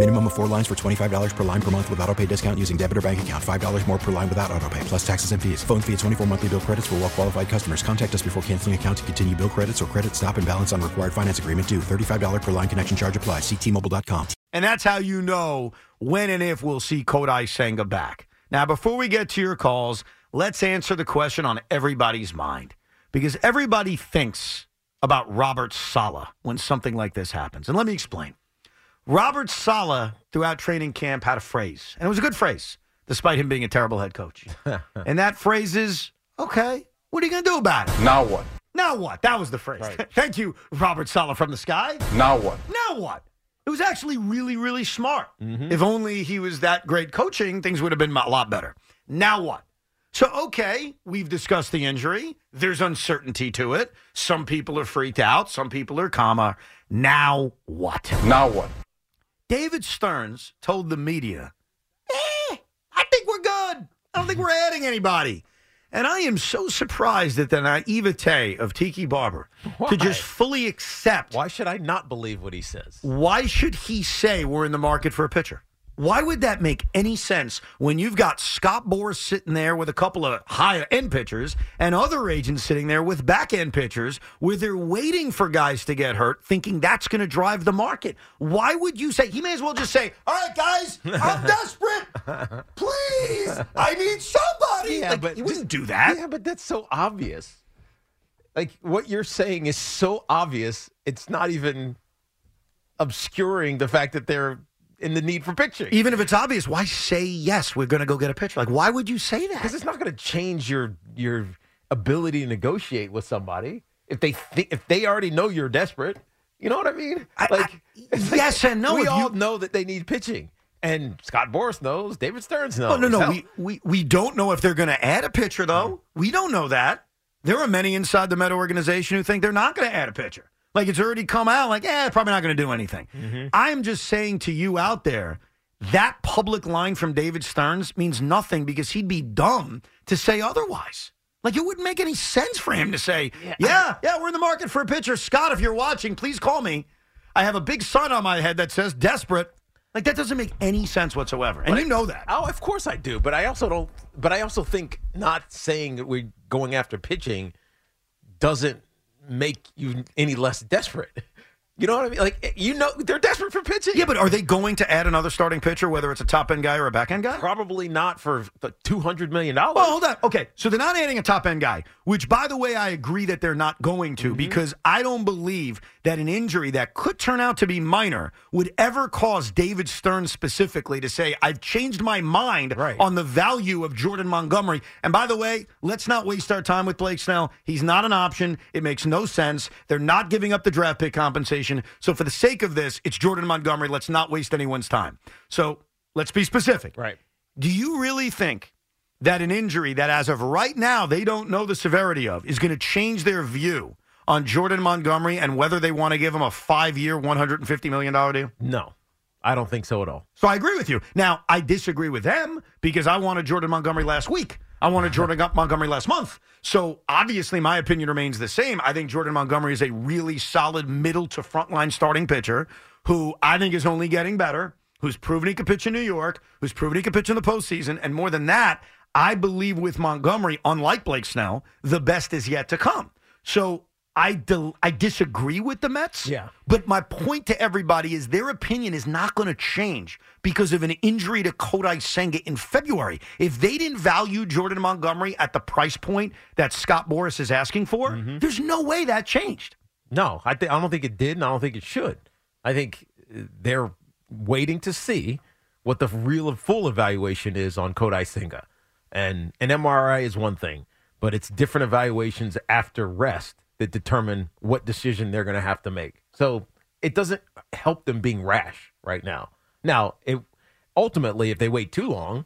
Minimum of four lines for $25 per line per month with auto pay discount using debit or bank account. $5 more per line without auto pay, plus taxes and fees. Phone fee at 24 monthly bill credits for well qualified customers. Contact us before canceling account to continue bill credits or credit stop and balance on required finance agreement due. $35 per line connection charge applies. Ctmobile.com. And that's how you know when and if we'll see Kodai Senga back. Now, before we get to your calls, let's answer the question on everybody's mind. Because everybody thinks about Robert Saleh when something like this happens. And let me explain. Robert Saleh, throughout training camp, had a phrase, and it was a good phrase, despite him being a terrible head coach. and that phrase is, okay, what are you going to do about it? Now what? Now what? That was the phrase. Thank you, Robert Saleh from the sky. Now what? Now what? It was actually really, really smart. Mm-hmm. If only he was that great coaching, things would have been a lot better. Now what? So, okay, we've discussed the injury. There's uncertainty to it. Some people are freaked out. Some people are calmer. Now what? Now what? David Stearns told the media, eh, I think we're good. I don't think we're adding anybody. And I am so surprised at the naivete of Tiki Barber to just fully accept. Why should I not believe what he says? Why should he say we're in the market for a pitcher? Why would that make any sense when you've got Scott Boras sitting there with a couple of high end pitchers and other agents sitting there with back end pitchers where they're waiting for guys to get hurt, thinking that's going to drive the market? Why would you say he may as well just say, All right, guys, I'm desperate. Please, I need somebody. Yeah, Like, but he wouldn't do that. Yeah, but that's so obvious. Like what you're saying is so obvious. It's not even obscuring the fact that they're in the need for pitching. Even if it's obvious, why say yes? We're going to go get a pitcher. Like, why would you say that? Because it's not going to change your your ability to negotiate with somebody if they think if they already know you're desperate. You know what I mean? I- like, I- like yes and no. We all you- know that they need pitching, and Scott Boras knows. David Stearns knows. Oh, no, no. Hell, We, we, we don't know if they're going to add a pitcher, though. We don't know that. There are many inside the Met organization who think they're not going to add a pitcher. Like it's already come out, like, yeah, probably not going to do anything. Mm-hmm. I'm just saying to you out there, that public line from David Stearns means nothing because he'd be dumb to say otherwise. Like it wouldn't make any sense for him to say, yeah, yeah, we're in the market for a pitcher. Scott, if you're watching, please call me. I have a big sign on my head that says desperate. Like that doesn't make any sense whatsoever. And you know that. Oh, of course I do, but I also don't. But I also think not saying that we're going after pitching doesn't make you any less desperate. You know what I mean? Like eh, you know, they're desperate for pitching. Yeah, but are they going to add another starting pitcher, whether it's a top end guy or a back end guy? probably not for two hundred million dollars. Well, hold on. Okay, so they're not adding a top end guy, which, by the way, I agree that they're not going to mm-hmm. because I don't believe that an injury that could turn out to be minor would ever cause David Stearns specifically to say, I've changed my mind Right. on the value of Jordan Montgomery. And by the way, let's not waste our time with Blake Snell. He's not an option. It makes no sense. They're not giving up the draft pick compensation. So, for the sake of this, it's Jordan Montgomery. Let's not waste anyone's time. So, let's be specific. right. Do you really think that an injury that, as of right now, they don't know the severity of, is going to change their view on Jordan Montgomery and whether they want to give him a five year, $150 million deal? No, I don't think so at all. So I agree with you. Now, I disagree with them because I wanted Jordan Montgomery last week. I wanted Jordan Montgomery last month. So obviously, my opinion remains the same. I think Jordan Montgomery is a really solid middle to frontline starting pitcher who I think is only getting better, who's proven he can pitch in New York, who's proven he can pitch in the postseason. And more than that, I believe with Montgomery, unlike Blake Snell, the best is yet to come. So I, del- I disagree with the Mets. Yeah. But my point to everybody is their opinion is not going to change because of an injury to Kodai Senga in February. If they didn't value Jordan Montgomery at the price point that Scott Boras is asking for, mm-hmm. there's no way that changed. No, I think I don't think it did, and I don't think it should. I think they're waiting to see what the real full evaluation is on Kodai Senga. And an MRI is one thing, but it's different evaluations after rest that determine what decision they're going to have to make. So it doesn't help them being rash right now. Now, it ultimately, if they wait too long,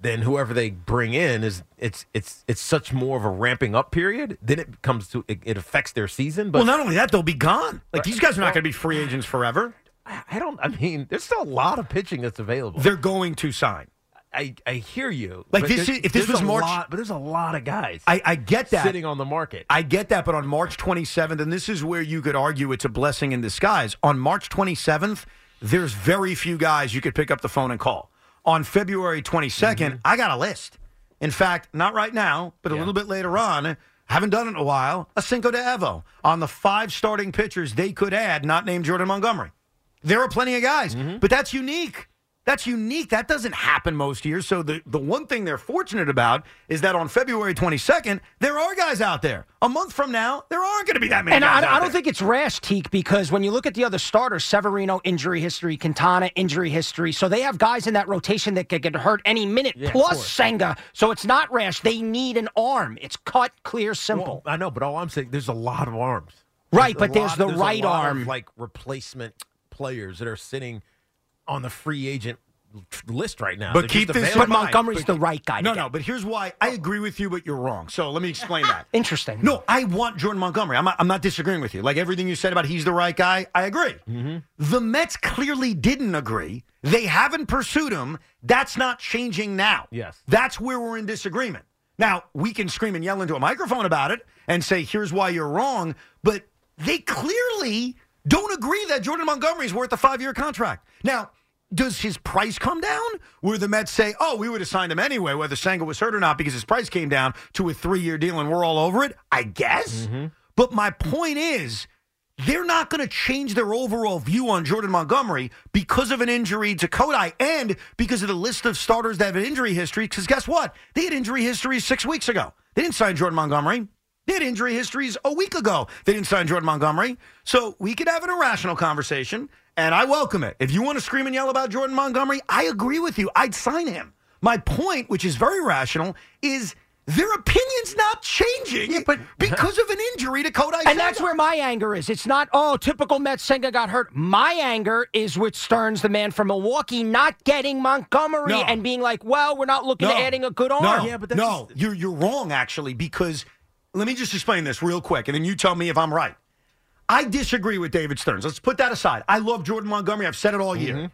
then whoever they bring in is it's it's it's such more of a ramping up period. Then it comes to it, it affects their season. But well, not only that, they'll be gone. Like these guys are not going to be free agents forever. I I don't. I mean, there's still a lot of pitching that's available. They're going to sign. I I hear you. Like this is- if this was March- lot- but there's a lot of guys I, I get that. sitting on the market. I get that, but on March 27th, and this is where you could argue it's a blessing in disguise. On March 27th, there's very few guys you could pick up the phone and call. On February 22nd, mm-hmm. I got a list. In fact, not right now, but a little bit later on. Haven't done it in a while. A Cinco de Evo on the five starting pitchers they could add, not named Jordan Montgomery. There are plenty of guys, mm-hmm. but that's unique. That's unique. That doesn't happen most years. So the, the one thing they're fortunate about is that on February 22nd, there are guys out there. A month from now, there aren't going to be that many And guys I, out I don't there. think it's rash, Teak, because when you look at the other starters, Severino injury history, Quintana injury history, so they have guys in that rotation that could get hurt any minute, plus Senga. So it's not rash. They need an arm. It's cut, clear, simple. Well, I know, but all I'm saying, there's a lot of arms. Right, a but there's lot- the a right lot of, arm. like replacement players that are sitting on the free agent list right now. But They're keep this but available. mind. Montgomery's the right guy. to No, get. no, but here's why I oh. agree with you, but you're wrong. So let me explain ah, that. Interesting. No, I want Jordan Montgomery. I'm not, I'm not disagreeing with you. Like everything you said about he's the right guy, I agree. Mm-hmm. The Mets clearly didn't agree. They haven't pursued him. That's not changing now. Yes. That's where we're in disagreement. Now, we can scream and yell into a microphone about it and say, here's why you're wrong, but they clearly don't agree that Jordan Montgomery is worth a five year contract. Now, does his price come down? Where the Mets say, oh, we would have signed him anyway, whether Senga was hurt or not, because his price came down to a three year deal and we're all over it? I guess. Mm-hmm. But my point is, they're not going to change their overall view on Jordan Montgomery because of an injury to Kodai and because of the list of starters that have an injury history. Because guess what? They had injury histories six weeks ago. They didn't sign Jordan Montgomery. They had injury histories a week ago. They didn't sign Jordan Montgomery. So we could have an irrational conversation, and I welcome it. If you want to scream and yell about Jordan Montgomery, I agree with you. I'd sign him. My point, which is very rational, is their opinion's not changing but because of an injury to Kodai. And that's where my anger is. It's not, oh, typical Mets Senga got hurt. My anger is with Stearns, the man from Milwaukee, not getting Montgomery No. and being like, well, we're not looking No. at adding a good arm. No, yeah, but no, you're you're wrong actually because let me just explain this real quick, and then you tell me if I'm right. I disagree with David Stearns. Let's put that aside. I love Jordan Montgomery. I've said it all year.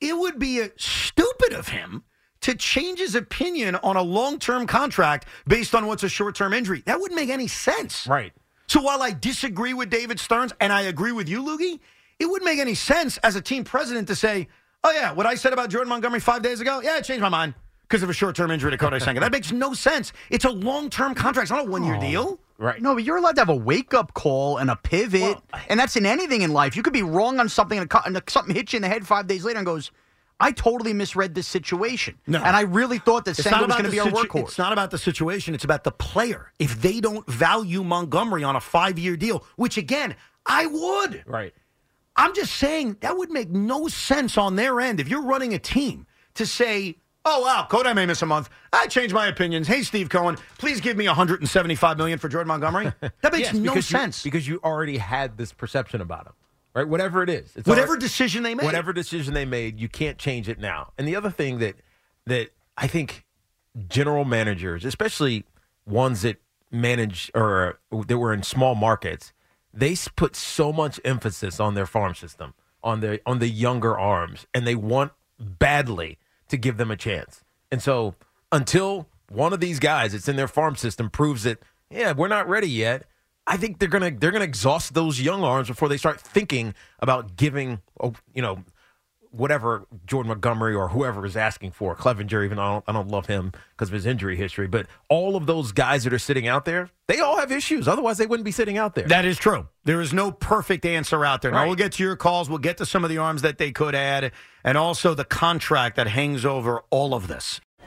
It would be uh, stupid of him to change his opinion on a long-term contract based on what's a short-term injury. That wouldn't make any sense. Right. So while I disagree with David Stearns and I agree with you, Loogie, it wouldn't make any sense as a team president to say, "Oh yeah, what I said about Jordan Montgomery five days ago, yeah, I changed my mind because of a short-term injury to Kodai Senga." That makes no sense. It's a long-term contract. It's not a one-year oh, deal. Right. No, but you're allowed to have a wake up call and a pivot, and that's in anything in life. You could be wrong on something, and, a, co- and something hits you in the head five days later, and goes, "I totally misread this situation." No. and I really thought that It's Senga was going to be the our workhorse. It's not about the situation. It's about the player. If they don't value Montgomery on a five-year deal, which again, I would. Right. I'm just saying that would make no sense on their end if you're running a team to say, "Oh wow, Kodai may miss a month. I changed my opinions. Hey, Steve Cohen, please give me 175 million for Jordan Montgomery." That makes Yes, no because you- sense. because you already had this perception about him, right? Whatever it is, it's Whatever already- decision they made. whatever decision they made, you can't change it now. And the other thing that that I think general managers, especially ones that manage or that were in small markets, they put so much emphasis on their farm system, on the on the younger arms, and they want badly to give them a chance. And so until one of these guys that's in their farm system proves that, yeah, we're not ready yet. I think they're gonna they're gonna exhaust those young arms before they start thinking about giving, oh, you know, whatever Jordan Montgomery or whoever is asking for. Clevinger, even though I don't, I don't love him because of his injury history, but all of those guys that are sitting out there, they all have issues. Otherwise, they wouldn't be sitting out there. That is true. There is no perfect answer out there. Now, Right. we'll get to your calls. We'll get to some of the arms that they could add and also the contract that hangs over all of this.